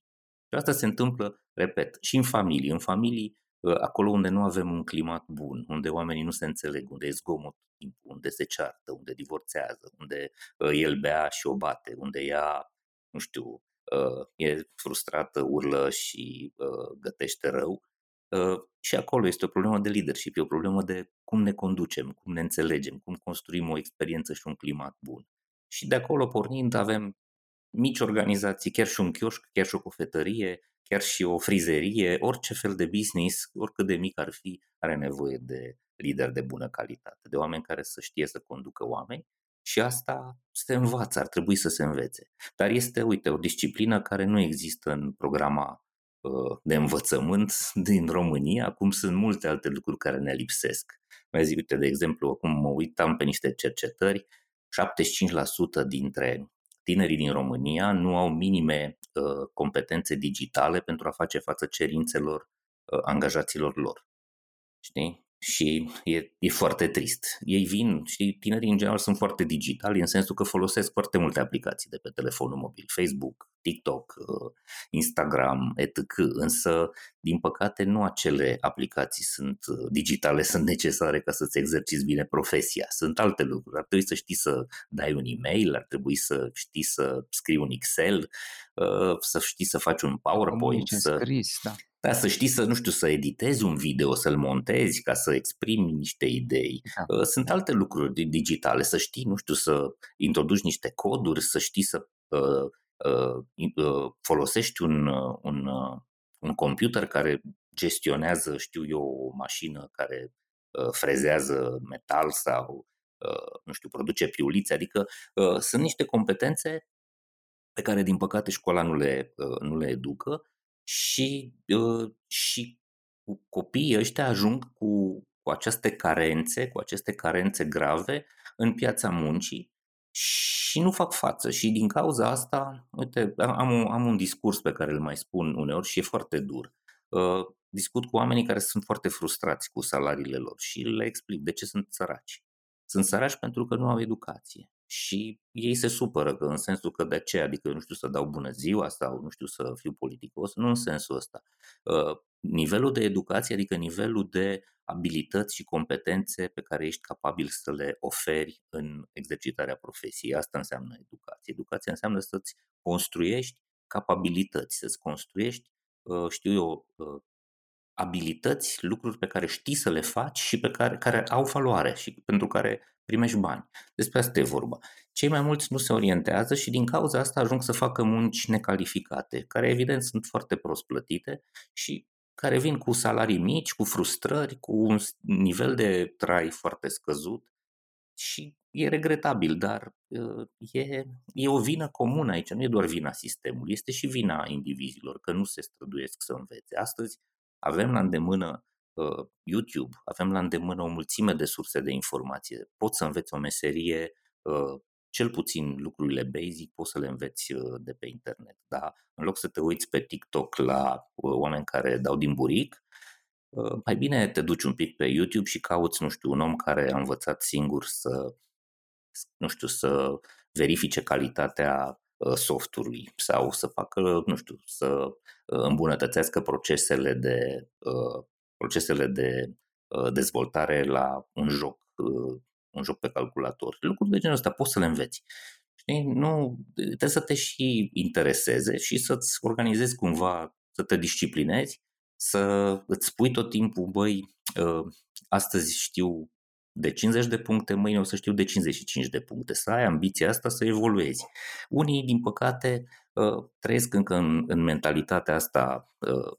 Și asta se întâmplă, repet, și în familii. În familii, ă, acolo unde nu avem un climat bun, unde oamenii nu se înțeleg, unde e zgomot unde se ceartă, unde divorțează, unde el bea și o bate, unde ea, nu știu, e frustrată, urlă și gătește rău, și acolo este o problemă de leadership, e o problemă de cum ne conducem, cum ne înțelegem, cum construim o experiență și un climat bun. Și de acolo pornind avem mici organizații, chiar și un chioșc, chiar și o cofetărie, chiar și o frizerie, orice fel de business, oricât de mic ar fi, are nevoie de lideri de bună calitate, de oameni care să știe să conducă oameni și asta se învață, ar trebui să se învețe. Dar este, uite, o disciplină care nu există în programa uh, de învățământ din România, cum sunt multe alte lucruri care ne lipsesc. Mai zic, uite, de exemplu, acum mă uitam pe niște cercetări, 75% dintre tinerii din România nu au minime uh, competențe digitale pentru a face față cerințelor uh, angajaților lor. Știi? Și e, e foarte trist. Ei vin, și tinerii în general sunt foarte digitali în sensul că folosesc foarte multe aplicații de pe telefonul mobil, Facebook, TikTok, uh, Instagram, etc. Însă, din păcate, nu acele aplicații sunt uh, digitale, sunt necesare ca să-ți exerciți bine profesia. Sunt alte lucruri. Ar trebui să știi să dai un e-mail, ar trebui să știi să scrii un Excel, uh, să știi să faci un PowerPoint. Să... Scris, da da, să știi să, nu știu, să editezi un video, să-l montezi ca să exprimi niște idei. Da. Uh, sunt alte lucruri digitale, să știi, nu știu, să introduci niște coduri, să știi să uh, uh, uh, folosești un, uh, un, uh, un computer care gestionează, știu eu, o mașină care uh, frezează metal sau, uh, nu știu, produce piulițe. Adică uh, sunt niște competențe pe care, din păcate, școala nu le, uh, nu le educă și, uh, și copiii ăștia ajung cu, cu aceste carențe, cu aceste carențe grave în piața muncii și nu fac față. Și din cauza asta, uite, am un, am un discurs pe care îl mai spun uneori și e foarte dur. Uh, discut cu oamenii care sunt foarte frustrați cu salariile lor și le explic de ce sunt săraci. Sunt săraci pentru că nu au educație și ei se supără că în sensul că de ce, adică nu știu să dau bună ziua sau nu știu să fiu politicos, nu în sensul ăsta. Uh, nivelul de educație, adică nivelul de abilități și competențe pe care ești capabil să le oferi în exercitarea profesiei. Asta înseamnă educație. Educația înseamnă să-ți construiești capabilități, să-ți construiești, uh, știu eu, uh, abilități, lucruri pe care știi să le faci și pe care, care au valoare și pentru care primești bani. Despre asta e vorba. Cei mai mulți nu se orientează și din cauza asta ajung să facă munci necalificate, care evident sunt foarte prost plătite și care vin cu salarii mici, cu frustrări, cu un nivel de trai foarte scăzut și e regretabil, dar uh, e, e o vină comună aici, nu e doar vina sistemului, este și vina indivizilor, că nu se străduiesc să învețe. Astăzi avem la îndemână uh, YouTube, avem la îndemână o mulțime de surse de informație. Poți să înveți o meserie, uh, cel puțin lucrurile basic, poți să le înveți uh, de pe internet. Da? În loc să te uiți pe TikTok la uh, oameni care dau din buric, uh, mai bine te duci un pic pe YouTube și cauți, nu știu, un om care a învățat singur să, nu știu, să verifice calitatea uh, softului sau să facă, nu știu, să îmbunătățească procesele de, uh, procesele de uh, dezvoltare la un joc, uh, un joc pe calculator. Lucruri de genul ăsta poți să le înveți. Știi? Nu, trebuie să te și intereseze și să-ți organizezi cumva, să te disciplinezi, să îți spui tot timpul, băi, astăzi știu de 50 de puncte, mâine o să știu de 55 de puncte, să ai ambiția asta să evoluezi. Unii, din păcate, uh, trăiesc încă în, în mentalitatea asta uh,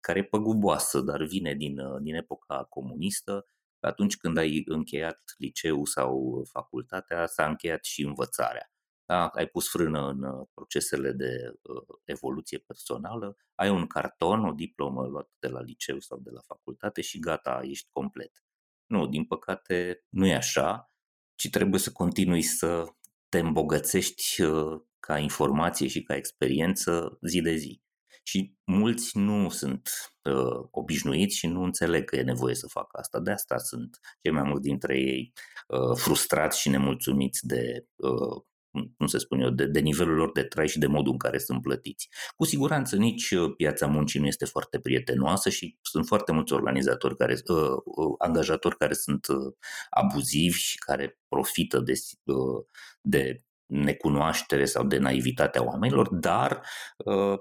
care e păguboasă, dar vine din, uh, din epoca comunistă, atunci când ai încheiat liceu sau facultatea, s-a încheiat și învățarea. Da? Ai pus frână în procesele de uh, evoluție personală, ai un carton, o diplomă luată de la liceu sau de la facultate și gata, ești complet. Nu, din păcate nu e așa, ci trebuie să continui să te îmbogățești uh, ca informație și ca experiență zi de zi. Și mulți nu sunt uh, obișnuiți și nu înțeleg că e nevoie să facă asta. De asta sunt cei mai mulți dintre ei uh, frustrați și nemulțumiți de uh, cum se spune eu, de, de nivelul lor de trai și de modul în care sunt plătiți. Cu siguranță nici uh, piața muncii nu este foarte prietenoasă și sunt foarte mulți organizatori care, uh, uh, angajatori care sunt uh, abuzivi și care profită de, uh, de necunoaștere sau de naivitatea oamenilor, dar uh,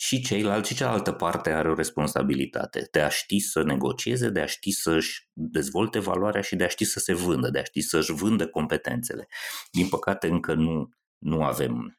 și ceilalți și cealaltă parte are o responsabilitate de a ști să negocieze, de a ști să-și dezvolte valoarea și de a ști să se vândă, de a ști să-și vândă competențele. Din păcate încă nu, nu avem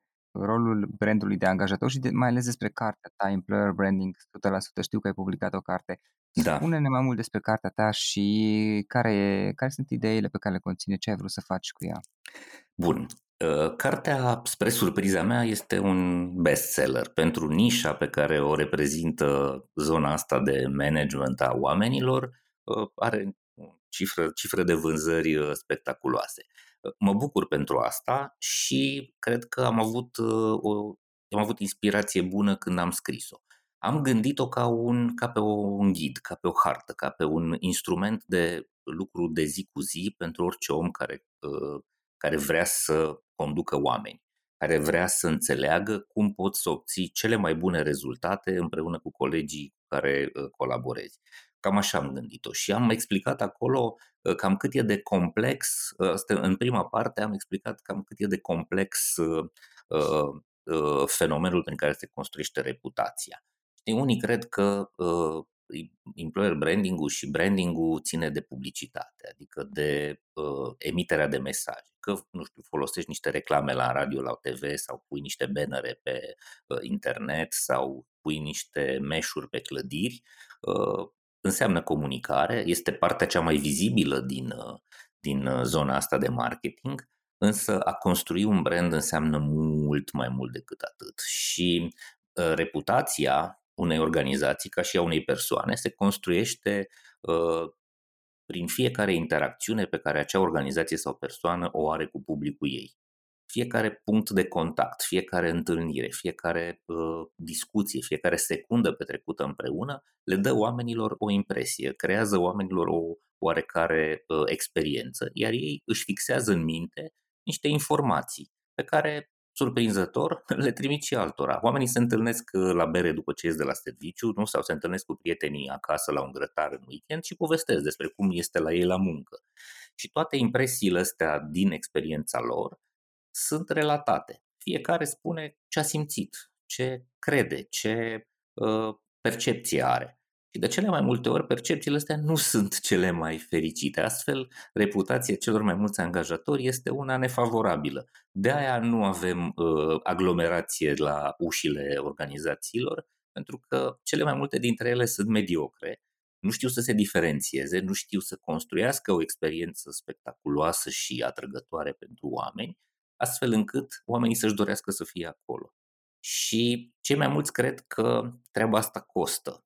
rolul brandului de angajator și de, mai ales despre cartea ta, Employer Branding, 100% știu că ai publicat o carte. Da. Spune-ne mai mult despre cartea ta și care, care sunt ideile pe care le conține, ce ai vrut să faci cu ea. Bun. Uh, cartea, spre surpriza mea, este un bestseller pentru nișa pe care o reprezintă zona asta de management a oamenilor. Uh, are cifre, cifre de vânzări uh, spectaculoase. Mă bucur pentru asta și cred că am avut, uh, o, am avut inspirație bună când am scris-o. Am gândit-o ca, un, ca pe un ghid, ca pe o hartă, ca pe un instrument de lucru de zi cu zi pentru orice om care, uh, care vrea să conducă oameni, care vrea să înțeleagă cum poți să obții cele mai bune rezultate împreună cu colegii cu care uh, colaborezi. Cam așa am gândit-o și am explicat acolo uh, cam cât e de complex, uh, în prima parte am explicat cam cât e de complex uh, fenomenul prin care se construiește reputația. Știi, unii cred că employer branding-ul și branding-ul ține de publicitate, adică de uh, emiterea de mesaje. Că, nu știu, folosești niște reclame la radio, la TV sau pui niște bannere pe uh, internet sau pui niște meșuri pe clădiri, uh, înseamnă comunicare, este partea cea mai vizibilă din, uh, din uh, zona asta de marketing, însă a construi un brand înseamnă mult mai mult decât atât. Și uh, reputația unei organizații, ca și a unei persoane, se construiește uh, prin fiecare interacțiune pe care acea organizație sau persoană o are cu publicul ei fiecare punct de contact, fiecare întâlnire, fiecare uh, discuție, fiecare secundă petrecută împreună le dă oamenilor o impresie, creează oamenilor o oarecare uh, experiență, iar ei își fixează în minte niște informații pe care surprinzător, (laughs) le trimit și altora. Oamenii se întâlnesc uh, la bere după ce ies de la serviciu, nu? sau se întâlnesc cu prietenii acasă la un grătar în weekend și povestesc despre cum este la ei la muncă. Și toate impresiile astea din experiența lor sunt relatate. Fiecare spune ce a simțit, ce crede, ce uh, percepție are. Și de cele mai multe ori percepțiile astea nu sunt cele mai fericite. Astfel, reputația celor mai mulți angajatori este una nefavorabilă. De aia nu avem uh, aglomerație la ușile organizațiilor, pentru că cele mai multe dintre ele sunt mediocre, nu știu să se diferențieze, nu știu să construiască o experiență spectaculoasă și atrăgătoare pentru oameni astfel încât oamenii să-și dorească să fie acolo. Și cei mai mulți cred că treaba asta costă.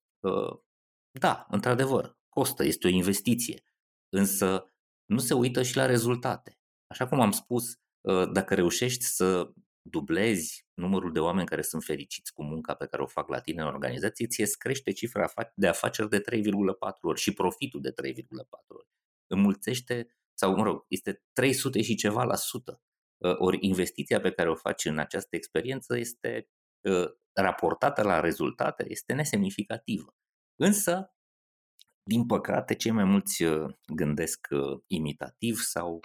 Da, într-adevăr, costă, este o investiție, însă nu se uită și la rezultate. Așa cum am spus, dacă reușești să dublezi numărul de oameni care sunt fericiți cu munca pe care o fac la tine în organizație, ți crește cifra de afaceri de 3,4 ori și profitul de 3,4 ori. Înmulțește, sau mă rog, este 300 și ceva la sută Ă, ori investiția pe care o faci în această experiență este ă, raportată la rezultate, este nesemnificativă. Însă, din păcate, cei mai mulți ă, gândesc imitativ sau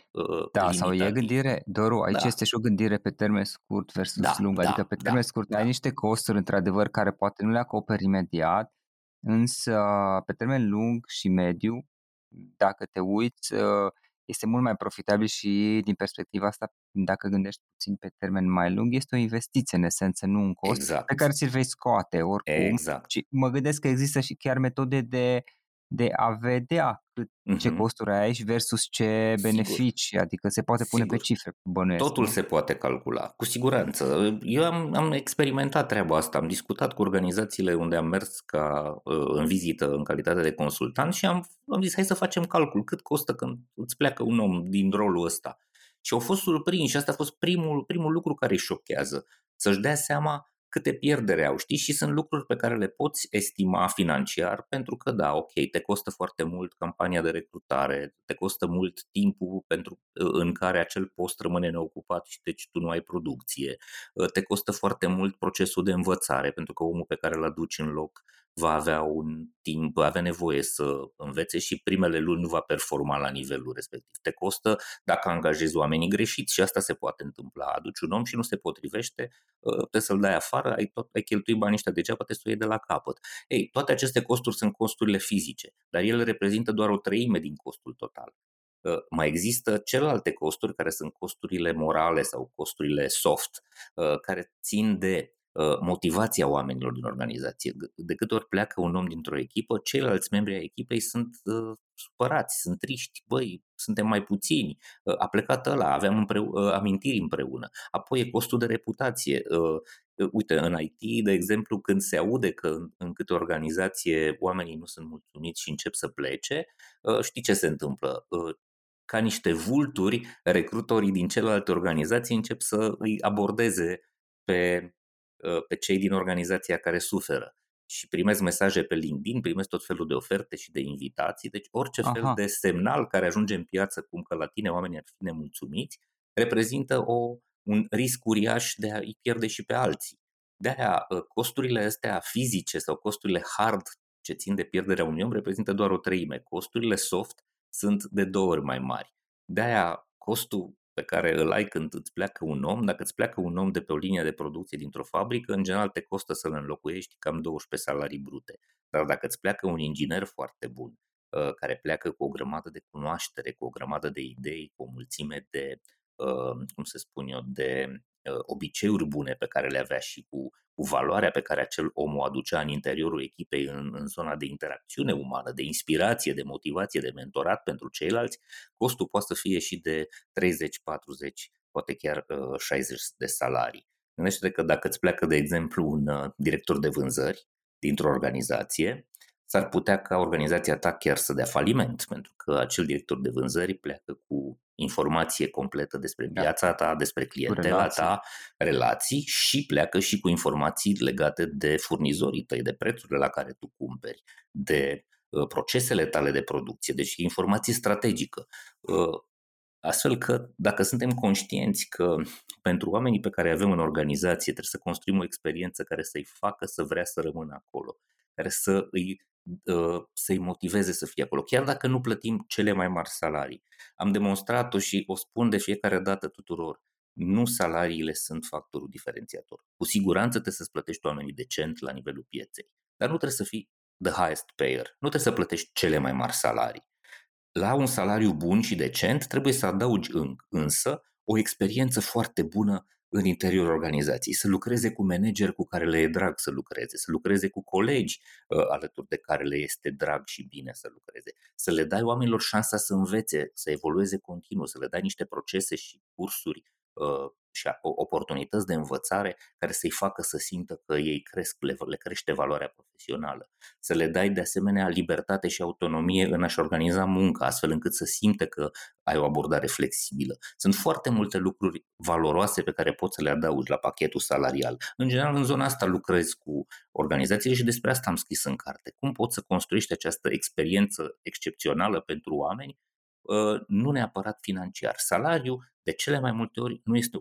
Da, limitativ. sau e gândire, Doru, aici da. este și o gândire pe termen scurt versus da, lung, adică da, pe termen da, scurt da. ai niște costuri, într-adevăr, care poate nu le acoperi imediat, însă pe termen lung și mediu, dacă te uiți, este mult mai profitabil și din perspectiva asta, dacă gândești puțin pe termen mai lung, este o investiție în esență, nu un cost exact. pe care ți-l vei scoate oricum. Exact. Și mă gândesc că există și chiar metode de, de a vedea cât, mm-hmm. ce costuri ai aici versus ce beneficii, Sigur. adică se poate pune Sigur. pe cifre, bănuiesc. Totul se poate calcula, cu siguranță. Eu am, am experimentat treaba asta, am discutat cu organizațiile unde am mers ca uh, în vizită în calitate de consultant și am, am zis hai să facem calcul, cât costă când îți pleacă un om din rolul ăsta. Și au fost surprinși și asta a fost primul, primul lucru care îi șochează, să-și dea seama câte pierdere au, știi? Și sunt lucruri pe care le poți estima financiar pentru că, da, ok, te costă foarte mult campania de recrutare, te costă mult timpul pentru, în care acel post rămâne neocupat și deci tu nu ai producție, te costă foarte mult procesul de învățare pentru că omul pe care îl aduci în loc va avea un timp, va avea nevoie să învețe și primele luni nu va performa la nivelul respectiv. Te costă dacă angajezi oamenii greșiți și asta se poate întâmpla. Aduci un om și nu se potrivește, ă, trebuie să-l dai afară, ai, tot, ai cheltuit banii ăștia degeaba, trebuie să o iei de la capăt. Ei, toate aceste costuri sunt costurile fizice, dar ele reprezintă doar o treime din costul total. Ă, mai există celelalte costuri care sunt costurile morale sau costurile soft, ă, care țin de Uh, motivația oamenilor din organizație. De câte ori pleacă un om dintr-o echipă, ceilalți membri ai echipei sunt uh, supărați, sunt triști, băi, suntem mai puțini, uh, a plecat ăla, aveam împreu- uh, amintiri împreună. Apoi e costul de reputație. Uh, uite, în IT, de exemplu, când se aude că în, în câte organizație oamenii nu sunt mulțumiți și încep să plece, uh, știi ce se întâmplă? Uh, ca niște vulturi, recrutorii din celelalte organizații încep să îi abordeze pe Uh, pe cei din organizația care suferă și primesc mesaje pe LinkedIn, primesc tot felul de oferte și de invitații, deci orice Aha. fel de semnal care ajunge în piață cum că la tine oamenii ar fi nemulțumiți, reprezintă o, un risc uriaș de a-i pierde și pe alții. De-aia uh, costurile astea fizice sau costurile hard ce țin de pierderea unui om reprezintă doar o treime. Costurile soft sunt de două ori mai mari. De-aia costul pe care îl ai când îți pleacă un om, dacă îți pleacă un om de pe o linie de producție dintr-o fabrică, în general te costă să-l înlocuiești cam 12 salarii brute. Dar dacă îți pleacă un inginer foarte bun, uh, care pleacă cu o grămadă de cunoaștere, cu o grămadă de idei, cu o mulțime de, uh, cum să spun eu, de Uh, obiceiuri bune pe care le avea și cu, cu valoarea pe care acel om o aducea în interiorul echipei, în, în zona de interacțiune umană, de inspirație, de motivație, de mentorat pentru ceilalți, costul poate să fie și de 30, 40, poate chiar uh, 60 de salarii. Gândește că dacă îți pleacă, de exemplu, un uh, director de vânzări dintr-o organizație, s-ar putea ca organizația ta chiar să dea faliment, pentru că acel director de vânzări pleacă cu informație completă despre da. viața ta, despre clientela ta, relații și pleacă și cu informații legate de furnizorii tăi, de prețurile la care tu cumperi, de uh, procesele tale de producție, deci informație strategică. Uh, astfel că dacă suntem conștienți că pentru oamenii pe care avem în organizație trebuie să construim o experiență care să-i facă să vrea să rămână acolo, care să îi Ă, să-i motiveze să fie acolo, chiar dacă nu plătim cele mai mari salarii. Am demonstrat-o și o spun de fiecare dată tuturor. Nu salariile sunt factorul diferențiator. Cu siguranță trebuie să-ți plătești oamenii decent la nivelul pieței, dar nu trebuie să fii the highest payer. Nu trebuie să plătești cele mai mari salarii. La un salariu bun și decent trebuie să adaugi însă o experiență foarte bună în interiorul organizației, să lucreze cu manageri cu care le e drag să lucreze, să lucreze cu colegi uh, alături de care le este drag și bine să lucreze, să le dai oamenilor șansa să învețe, să evolueze continuu, să le dai niște procese și cursuri uh, și oportunități de învățare care să-i facă să simtă că ei cresc, le, le crește valoarea profesională. Să le dai de asemenea libertate și autonomie în a-și organiza munca, astfel încât să simte că ai o abordare flexibilă. Sunt foarte multe lucruri valoroase pe care poți să le adaugi la pachetul salarial. În general, în zona asta lucrez cu organizațiile și despre asta am scris în carte. Cum poți să construiești această experiență excepțională pentru oameni ă, nu neapărat financiar. Salariul, de cele mai multe ori, nu este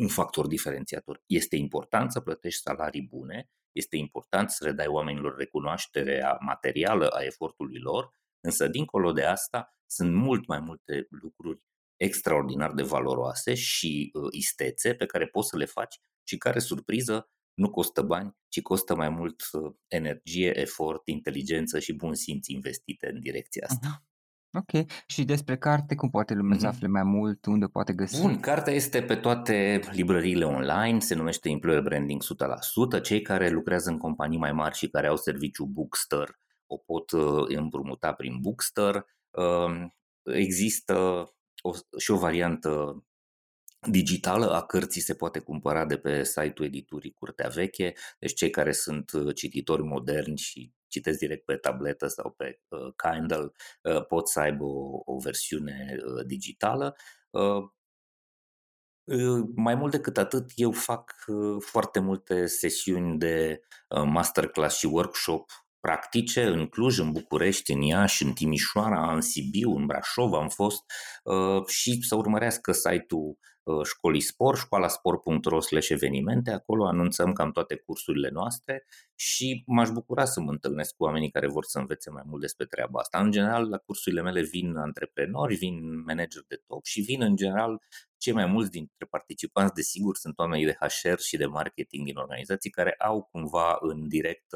un factor diferențiator. Este important să plătești salarii bune, este important să le dai oamenilor recunoașterea materială a efortului lor, însă dincolo de asta sunt mult mai multe lucruri extraordinar de valoroase și uh, istețe pe care poți să le faci și care, surpriză, nu costă bani, ci costă mai mult uh, energie, efort, inteligență și bun simț investite în direcția asta. Uh-huh. Ok. Și despre carte, cum poate lumea mm-hmm. să afle mai mult, unde poate găsi? Bun, cartea este pe toate librăriile online, se numește Employer Branding 100%. Cei care lucrează în companii mai mari și care au serviciu Bookster o pot uh, împrumuta prin Bookster. Um, există o, și o variantă digitală a cărții se poate cumpăra de pe site-ul editurii Curtea Veche, deci cei care sunt uh, cititori moderni și citesc direct pe tabletă sau pe uh, Kindle uh, pot să aibă o, o versiune uh, digitală. Uh, Mai mult decât atât, eu fac foarte multe sesiuni de masterclass și workshop practice în Cluj, în București, în Iași, în Timișoara, în Sibiu, în Brașov am fost și să urmărească site-ul școlii sport, școlasport.ro slash evenimente, acolo anunțăm cam toate cursurile noastre și m-aș bucura să mă întâlnesc cu oamenii care vor să învețe mai mult despre treaba asta. În general, la cursurile mele vin antreprenori, vin manageri de top și vin în general cei mai mulți dintre participanți, desigur, sunt oamenii de HR și de marketing din organizații care au cumva în direct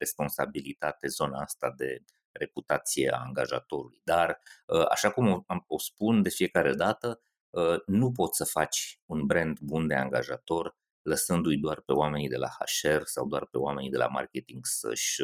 responsabilitate zona asta de reputație a angajatorului. Dar, așa cum o spun de fiecare dată, nu poți să faci un brand bun de angajator lăsându-i doar pe oamenii de la HR sau doar pe oamenii de la marketing să-și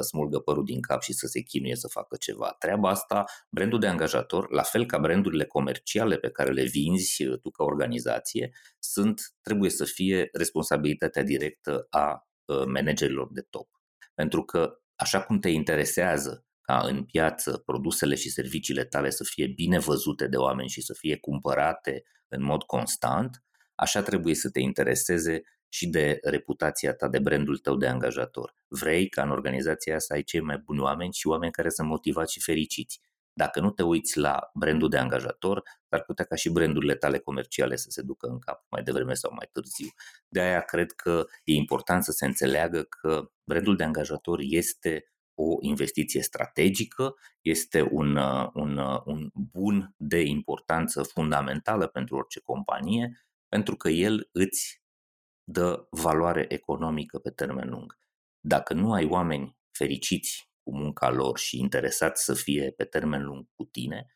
smulgă părul din cap și să se chinuie să facă ceva. Treaba asta, brandul de angajator, la fel ca brandurile comerciale pe care le vinzi tu ca organizație, sunt, trebuie să fie responsabilitatea directă a managerilor de top. Pentru că așa cum te interesează ca în piață produsele și serviciile tale să fie bine văzute de oameni și să fie cumpărate în mod constant, așa trebuie să te intereseze și de reputația ta, de brandul tău de angajator. Vrei ca în organizația să ai cei mai buni oameni și oameni care sunt motivați și fericiți. Dacă nu te uiți la brandul de angajator, ar putea ca și brandurile tale comerciale să se ducă în cap mai devreme sau mai târziu. De aia cred că e important să se înțeleagă că brandul de angajator este o investiție strategică, este un, un, un bun de importanță fundamentală pentru orice companie, pentru că el îți dă valoare economică pe termen lung. Dacă nu ai oameni fericiți cu munca lor și interesați să fie pe termen lung cu tine,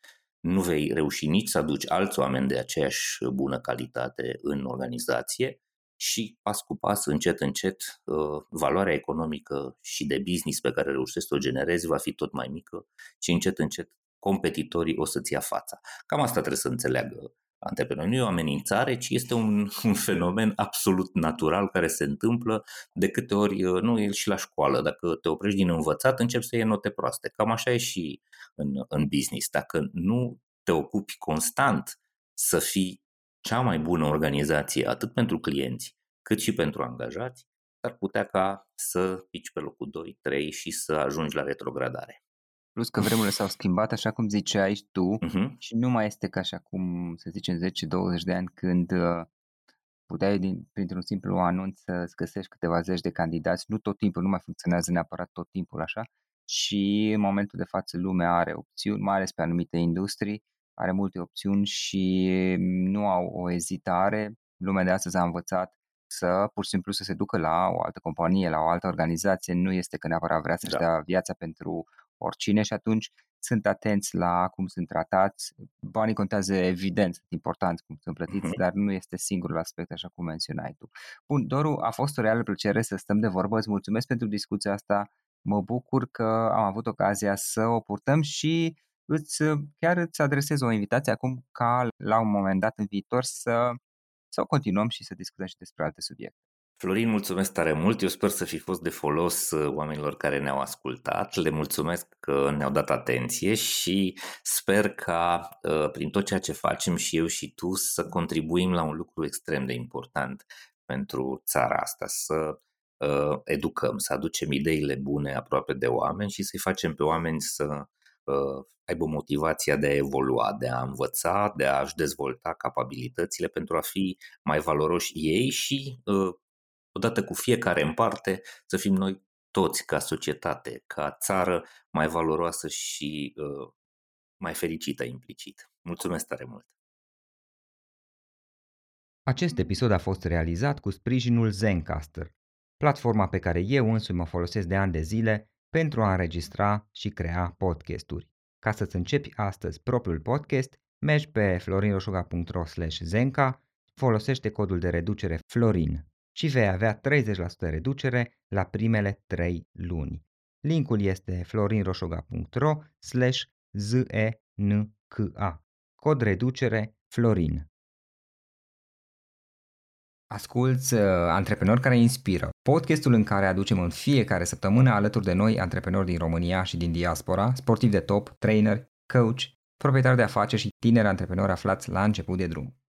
nu vei reuși nici să aduci alți oameni de aceeași bună calitate în organizație și pas cu pas, încet, încet, uh, valoarea economică și de business pe care reușești să o generezi va fi tot mai mică și încet, încet competitorii o să-ți ia fața. Cam asta trebuie să înțeleagă antreprenori. Nu e o amenințare, ci este un, (laughs) un fenomen absolut natural care se întâmplă de câte ori, uh, nu e și la școală, dacă te oprești din învățat, începi să iei note proaste. Cam așa e și în, în business. Dacă nu te ocupi constant să fii cea mai bună organizație, atât pentru clienți, cât și pentru angajați, ar putea ca să pici pe locul 2-3 și să ajungi la retrogradare. Plus că vremurile s-au schimbat, așa cum ziceai tu, uh-huh. și nu mai este ca așa cum, să zicem, 10-20 de ani când uh, puteai din, printr-un simplu anunț să găsești câteva zeci de candidați. Nu tot timpul, nu mai funcționează neapărat tot timpul așa. Și în momentul de față lumea are opțiuni, mai ales pe anumite industrii, are multe opțiuni și nu au o ezitare. Lumea de astăzi a învățat să pur și simplu să se ducă la o altă companie, la o altă organizație. Nu este că neapărat vrea să-și da. dea viața pentru oricine și atunci sunt atenți la cum sunt tratați. Banii contează evident, sunt importanți cum sunt plătiți, uh-huh. dar nu este singurul aspect așa cum menționai tu. Bun, Doru, a fost o reală plăcere să stăm de vorbă, îți mulțumesc pentru discuția asta, mă bucur că am avut ocazia să o purtăm și îți, chiar îți adresez o invitație acum ca la un moment dat în viitor să, să o continuăm și să discutăm și despre alte subiecte. Florin, mulțumesc tare mult. Eu sper să fi fost de folos uh, oamenilor care ne-au ascultat. Le mulțumesc că ne-au dat atenție și sper ca uh, prin tot ceea ce facem și eu și tu să contribuim la un lucru extrem de important pentru țara asta, să uh, educăm, să aducem ideile bune aproape de oameni și să-i facem pe oameni să aibă motivația de a evolua, de a învăța, de a-și dezvolta capabilitățile pentru a fi mai valoroși ei și odată cu fiecare în parte, să fim noi toți ca societate, ca țară mai valoroasă și uh, mai fericită implicit. Mulțumesc tare mult! Acest episod a fost realizat cu sprijinul Zencaster, platforma pe care eu însumi mă folosesc de ani de zile pentru a înregistra și crea podcasturi. Ca să-ți începi astăzi propriul podcast, mergi pe florinroșoga.ro zenca, folosește codul de reducere FLORIN și vei avea 30% reducere la primele 3 luni. Linkul este florinroșoga.ro slash znka. Cod reducere Florin. Asculți uh, Antreprenori care inspiră, podcastul în care aducem în fiecare săptămână alături de noi antreprenori din România și din diaspora, sportivi de top, trainer, coach, proprietari de afaceri și tineri antreprenori aflați la început de drum.